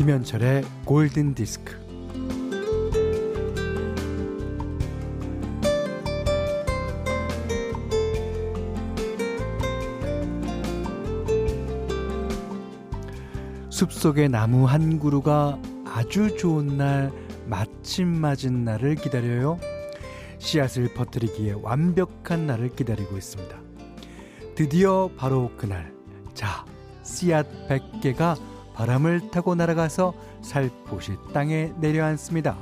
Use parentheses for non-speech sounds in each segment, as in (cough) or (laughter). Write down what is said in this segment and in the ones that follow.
김현철의 골든 디스크. 숲속의 나무 한 그루가 아주 좋은 날, 마침 맞은 날을 기다려요. 씨앗을 퍼뜨리기에 완벽한 날을 기다리고 있습니다. 드디어 바로 그날. 자, 씨앗 100개가 바람을 타고 날아가서 살포시 땅에 내려앉습니다.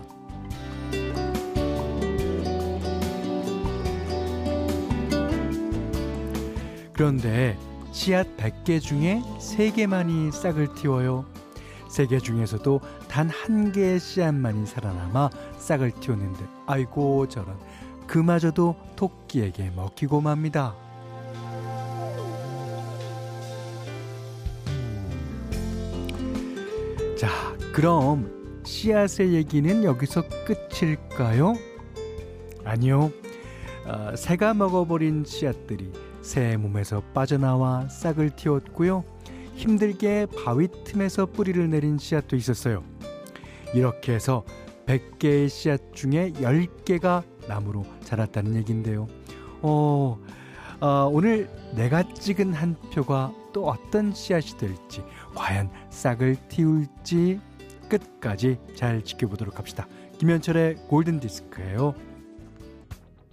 그런데 씨앗 100개 중에 3개만이 싹을 틔워요. 3개 중에서도 단 한 개의 씨앗만이 살아남아 싹을 틔웠는데 아이고 저런 그마저도 토끼에게 먹히고 맙니다. 자, 그럼 씨앗의 얘기는 여기서 끝일까요? 아니요. 어, 새가 먹어버린 씨앗들이 새 몸에서 빠져나와 싹을 틔웠고요. 힘들게 바위 틈에서 뿌리를 내린 씨앗도 있었어요. 이렇게 해서 100개의 씨앗 중에 10개가 나무로 자랐다는 얘기인데요. 어, 어, 오늘 내가 찍은 한 표가 또 어떤 씨앗이 될지, 과연 싹을 틔울지 끝까지 잘 지켜보도록 합시다. 김현철의 골든 디스크예요.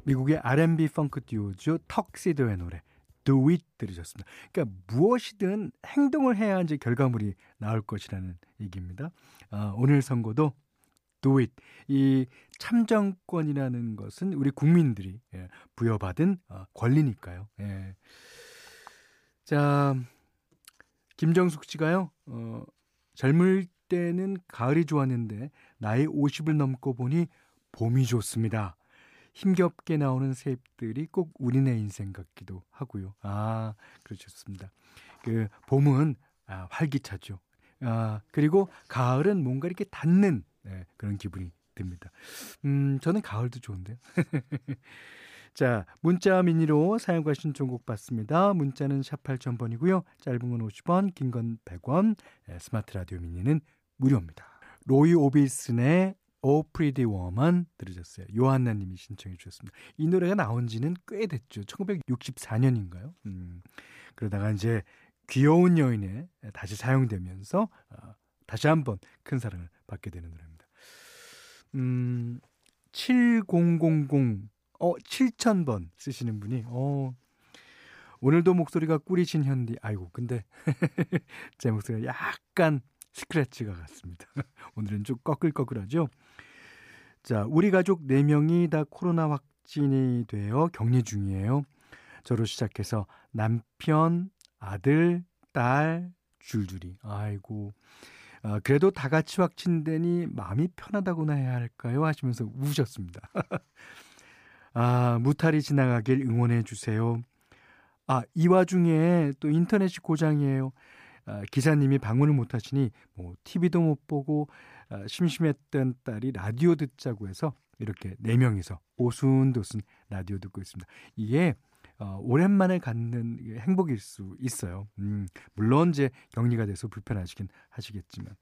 미국의 R&B 펑크 듀오죠. 턱시도의 노래 Do It 들으셨습니다. 그러니까 무엇이든 행동을 해야 이제 결과물이 나올 것이라는 얘기입니다. 아, 오늘 선거도 Do It 이 참정권이라는 것은 우리 국민들이 예, 부여받은 어, 권리니까요. 예. 자 김정숙 씨가요. 어, 젊을 때는 가을이 좋았는데 나이 50을 넘고 보니 봄이 좋습니다. 힘겹게 나오는 새잎들이 꼭 우리네 인생 같기도 하고요. 아, 그러셨습니다. 그 봄은 아, 활기차죠. 아, 그리고 가을은 뭔가 이렇게 닿는 네, 그런 기분이 듭니다. 음, 저는 가을도 좋은데요. (laughs) 자, 문자 미니로 사연과 신청곡 받습니다. 문자는 샵 8000번이고요. 짧은 건 50원, 긴 건 100원, 스마트 라디오 미니는 무료입니다. 로이 오비슨의 Oh Pretty Woman 들으셨어요. 요한나 님이 신청해 주셨습니다. 이 노래가 나온 지는 꽤 됐죠. 1964년인가요? 음, 그러다가 이제 귀여운 여인에 다시 사용되면서 어, 다시 한번 큰 사랑을 받게 되는 노래입니다. 음, 7000, 어, 7000번 쓰시는 분이, 어, 오늘도 목소리가 꿀이신 현디. 아이고, 근데 (laughs) 제 목소리가 약간 스크래치가 같습니다. (laughs) 오늘은 좀 꺼끌꺼끌하죠? 자, 우리 가족 4명이 다 코로나 확진이 되어 격리 중이에요. 저로 시작해서 남편, 아들, 딸, 줄줄이. 아이고. 아, 그래도 다 같이 확진되니 마음이 편하다고나 해야 할까요? 하시면서 우셨습니다. (laughs) 아, 무탈이 지나가길 응원해 주세요. 아, 이 와중에 또 인터넷이 고장이에요. 아, 기사님이 방문을 못 하시니 뭐 TV도 못 보고 아, 심심했던 딸이 라디오 듣자고 해서 이렇게 네 명이서 오순도순 라디오 듣고 있습니다. 이게 어, 오랜만에 갖는 행복일 수 있어요. 음, 물론 이제 격리가 돼서 불편하시긴 하시겠지만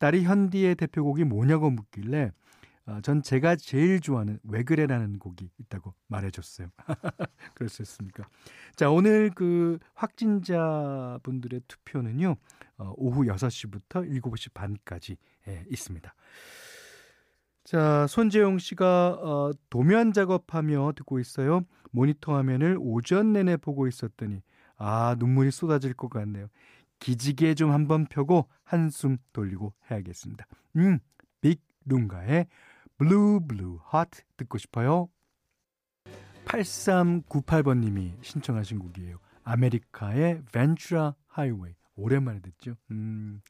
딸이 현디의 대표곡이 뭐냐고 묻길래 어, 전 제가 제일 좋아하는 왜 그래라는 곡이 있다고 말해줬어요. (laughs) 그렇습니까? 자, 오늘 그 확진자 분들의 투표는요, 어, 오후 6시부터 7시 반까지 예, 있습니다. 자, 손재용 씨가 어, 도면 작업하며 듣고 있어요. 모니터 화면을 오전 내내 보고 있었더니 아, 눈물이 쏟아질 것 같네요. 기지개 좀 한번 펴고 한숨 돌리고 해야겠습니다. 음, 빅 룽가의 Blue Blue Heart 듣고 싶어요. 8398번님이 신청하신 곡이에요. 아메리카의 Ventura Highway. 오랜만에 듣죠. 음.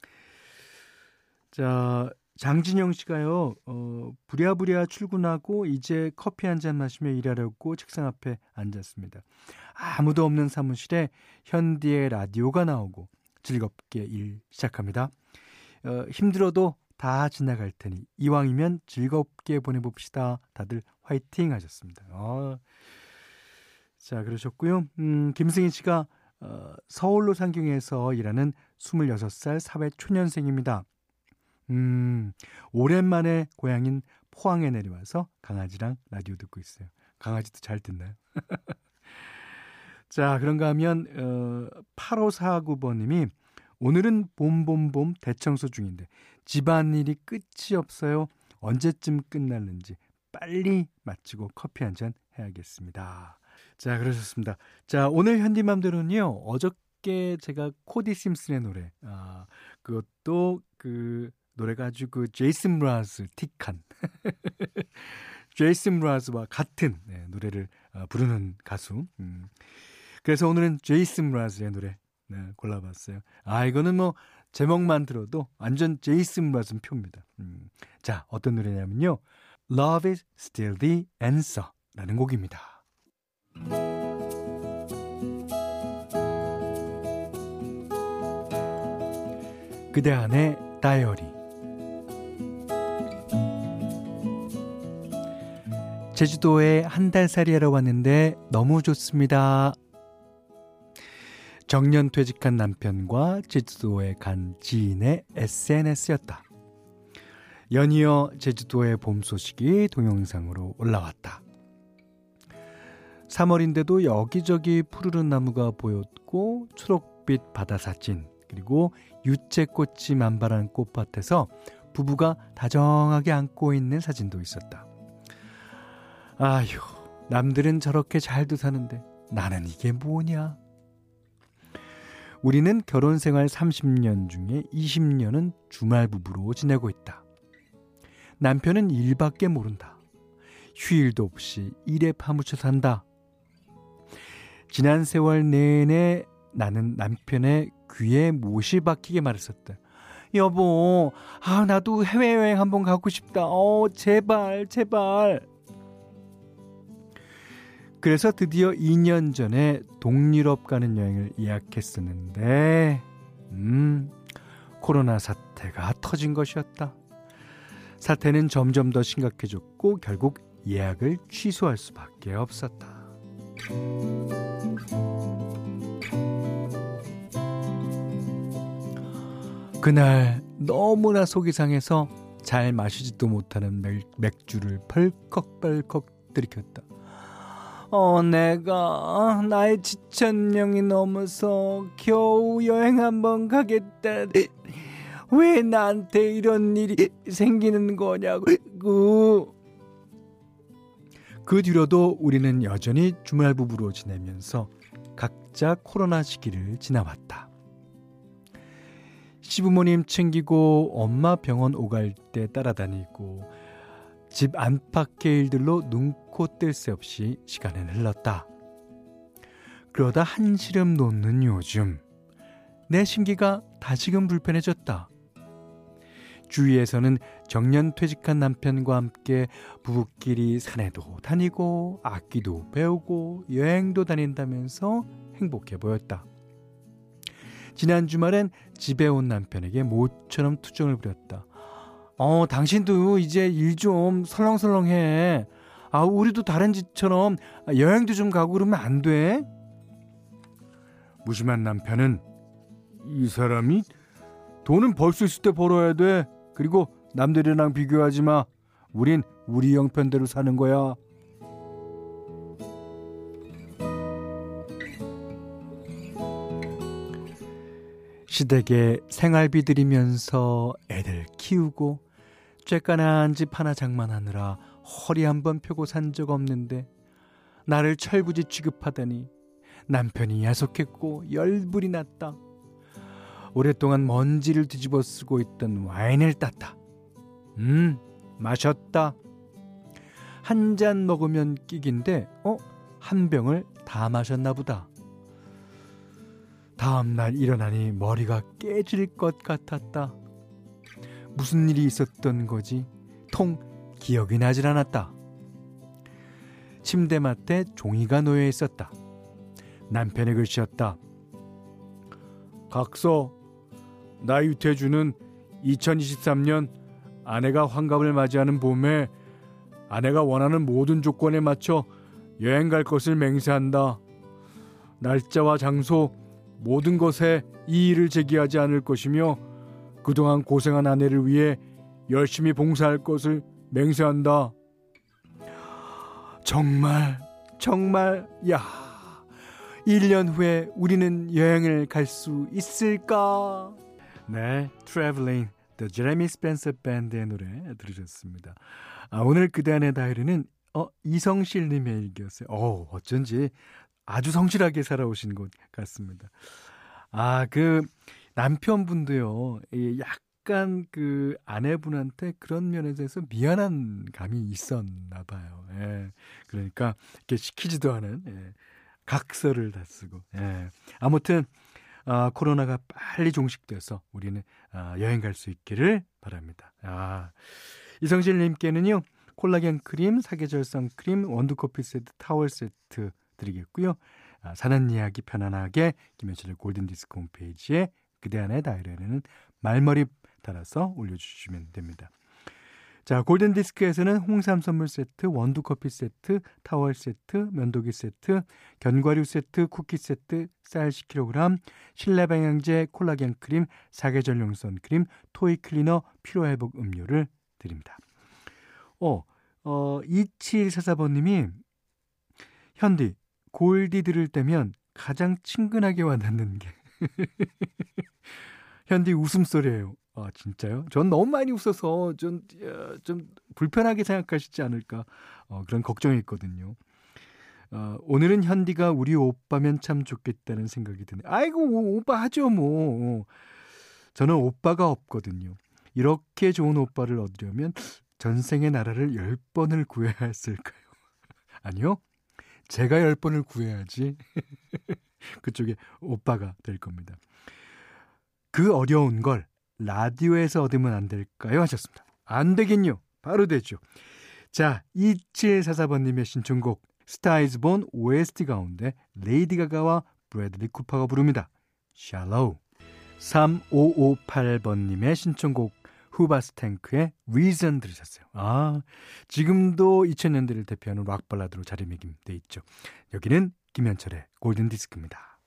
자, 장진영 씨가요, 어, 부랴부랴 출근하고 이제 커피 한 잔 마시며 일하려고 책상 앞에 앉았습니다. 아무도 없는 사무실에 현디의 라디오가 나오고 즐겁게 일 시작합니다. 어, 힘들어도 다 지나갈 테니 이왕이면 즐겁게 보내봅시다. 다들 화이팅 하셨습니다. 어. 자, 그러셨고요. 음, 김승희 씨가 어, 서울로 상경에서 일하는 26살 사회 초년생입니다. 음, 오랜만에 고향인 포항에 내려와서 강아지랑 라디오 듣고 있어요. 강아지도 잘 듣나요? (laughs) 자, 그런가 하면, 어, 8549번님이 오늘은 봄봄봄 대청소 중인데 집안일이 끝이 없어요. 언제쯤 끝날는지 빨리 마치고 커피 한 잔 해야겠습니다. 자, 그러셨습니다. 자, 오늘 현디맘대로는요, 어저께 제가 코디 심슨의 노래, 아, 그것도 그 노래가 아주 그 제이슨 브라즈 틱한 (laughs) 제이슨 브라즈와 같은 네, 노래를 어, 부르는 가수. 음. 그래서 오늘은 제이슨 브라즈의 노래 네, 골라봤어요. 아 이거는 뭐 제목만 들어도 완전 제이슨 브라즈 표입니다. 음. 자 어떤 노래냐면요, Love is Still the Answer라는 곡입니다. 그대 안의 다이어리 제주도에 한 달 살이 하러 왔는데 너무 좋습니다. 정년 퇴직한 남편과 제주도에 간 지인의 SNS였다. 연이어 제주도의 봄 소식이 동영상으로 올라왔다. 3월인데도 여기저기 푸르른 나무가 보였고 초록빛 바다 사진 그리고 유채꽃이 만발한 꽃밭에서 부부가 다정하게 안고 있는 사진도 있었다. 아휴, 남들은 저렇게 잘도 사는데 나는 이게 뭐냐? 우리는 결혼 생활 30년 중에 20년은 주말 부부로 지내고 있다. 남편은 일밖에 모른다. 휴일도 없이 일에 파묻혀 산다. 지난 세월 내내 나는 남편의 귀에 못이 박히게 말했었다. 여보, 아, 나도 해외여행 한번 가고 싶다. 어, 제발, 제발. 그래서 드디어 2년 전에 동유럽 가는 여행을 예약했었는데, 음, 코로나 사태가 터진 것이었다. 사태는 점점 더 심각해졌고, 결국 예약을 취소할 수밖에 없었다. 그날 너무나 속이 상해서 잘 마시지도 못하는 맥, 주를 펄컥펄컥 들이켰다. 어, 내가 나의 지천령이 넘어서 겨우 여행 한번 가겠다. 왜 나한테 이런 일이 생기는 거냐고. 그 뒤로도 우리는 여전히 주말 부부로 지내면서 각자 코로나 시기를 지나왔다. 시부모님 챙기고 엄마 병원 오갈 때 따라다니고 집 안팎의 일들로 눈코 뜰새 없이 시간은 흘렀다. 그러다 한시름 놓는 요즘 내 심기가 다시금 불편해졌다. 주위에서는 정년 퇴직한 남편과 함께 부부끼리 산에도 다니고 악기도 배우고 여행도 다닌다면서 행복해 보였다. 지난 주말엔 집에 온 남편에게 모처럼 투정을 부렸다. 어, 당신도 이제 일 좀 설렁설렁해. 아, 우리도 다른 집처럼 여행도 좀 가고 그러면 안 돼? 무심한 남편은 이 사람이 돈은 벌 수 있을 때 벌어야 돼. 그리고 남들이랑 비교하지 마. 우린 우리 형편대로 사는 거야. 시댁에 생활비 들이면서 애들 키우고 쬐깐한 집 하나 장만하느라 허리 한 번 펴고 산 적 없는데 나를 철부지 취급하다니 남편이 야속했고 열불이 났다. 오랫동안 먼지를 뒤집어 쓰고 있던 와인을 땄다. 음, 마셨다. 한 잔 먹으면 끼긴데, 어? 한 병을 다 마셨나 보다. 다음날 일어나니 머리가 깨질 것 같았다. 무슨 일이 있었던 거지? 통 기억이 나질 않았다. 침대맡에 종이가 놓여 있었다. 남편의 글씨였다. 각서, 나 유태주는 2023년 아내가 환갑을 맞이하는 봄에 아내가 원하는 모든 조건에 맞춰 여행 갈 것을 맹세한다. 날짜와 장소, 모든 것에 이의를 제기하지 않을 것이며 그동안 고생한 아내를 위해 열심히 봉사할 것을 맹세한다. 정말, 정말, 야. 1년 후에 우리는 여행을 갈 수 있을까? 네, Traveling, The Jeremy Spencer Band의 노래 들으셨습니다. 아, 오늘 그대 안의 다이리는 어, 이성실님의 일기였어요. 어, 어쩐지 아주 성실하게 살아오신 것 같습니다. 아, 그 남편분도요, 약간 그 아내분한테 그런 면에서 미안한 감이 있었나 봐요. 예. 그러니까 이렇게 시키지도 않은 예. 각서를 다 쓰고. 예. 아무튼 아, 코로나가 빨리 종식돼서 우리는 아, 여행 갈 수 있기를 바랍니다. 아, 이성실님께는요 콜라겐 크림, 사계절 선크림, 원두커피 세트, 타월 세트 드리겠고요. 아, 사는 이야기 편안하게 김현철의 골든디스크 홈페이지에 그대 안의 다이어리에는 말머리 달아서 올려주시면 됩니다. 자, 골든디스크에서는 홍삼 선물 세트, 원두 커피 세트, 타월 세트, 면도기 세트, 견과류 세트, 쿠키 세트, 쌀 10kg, 실내 방향제, 콜라겐 크림, 사계절 용 선 크림, 토이 클리너, 피로회복 음료를 드립니다. 어, 어, 2744번님이 현디, 골디 들을 때면 가장 친근하게 와닿는 게 (laughs) 현디 웃음소리예요. 아, 진짜요? 전 너무 많이 웃어서 좀, 좀 불편하게 생각하시지 않을까. 어, 그런 걱정이 있거든요. 어, 오늘은 현디가 우리 오빠면 참 좋겠다는 생각이 드네. 아이고, 오빠 하죠, 뭐. 저는 오빠가 없거든요. 이렇게 좋은 오빠를 얻으려면 전생의 나라를 10번을 구해야 했을까요? (laughs) 아니요. 제가 10번을 구해야지. (laughs) 그쪽에 오빠가 될 겁니다. 그 어려운 걸 라디오에서 얻으면 안 될까요? 하셨습니다. 안 되긴요. 바로 되죠. 자, 2744번님의 신청곡 스타이즈본 OST 가운데 레이디 가가와 브래들리 쿠퍼가 부릅니다. 샬로우 3558번님의 신청곡 후바스탱크의 Reason 들으셨어요. 아, 지금도 2000년대를 대표하는 락 발라드로 자리매김돼 있죠. 여기는 김현철의 골든디스크입니다.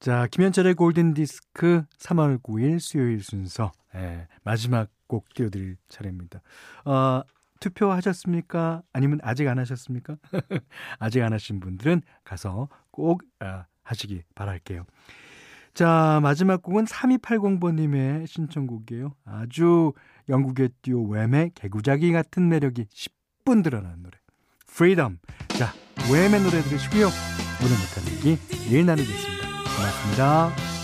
자, 김현철의 골든디스크 3월 9일 수요일 순서 예, 마지막 곡 띄워드릴 차례입니다. 어, 투표하셨습니까? 아니면 아직 안 하셨습니까? (laughs) 아직 안 하신 분들은 가서 꼭 아, 하시기 바랄게요. 자, 마지막 곡은 3280번님의 신청곡이에요. 아주 영국의 듀오 웸의 개구자기 같은 매력이 10분 드러나는 노래. Freedom. 자, 웸의 노래 들으시고요. 오늘 못한 얘기 내일 나누겠습니다. 고맙습니다.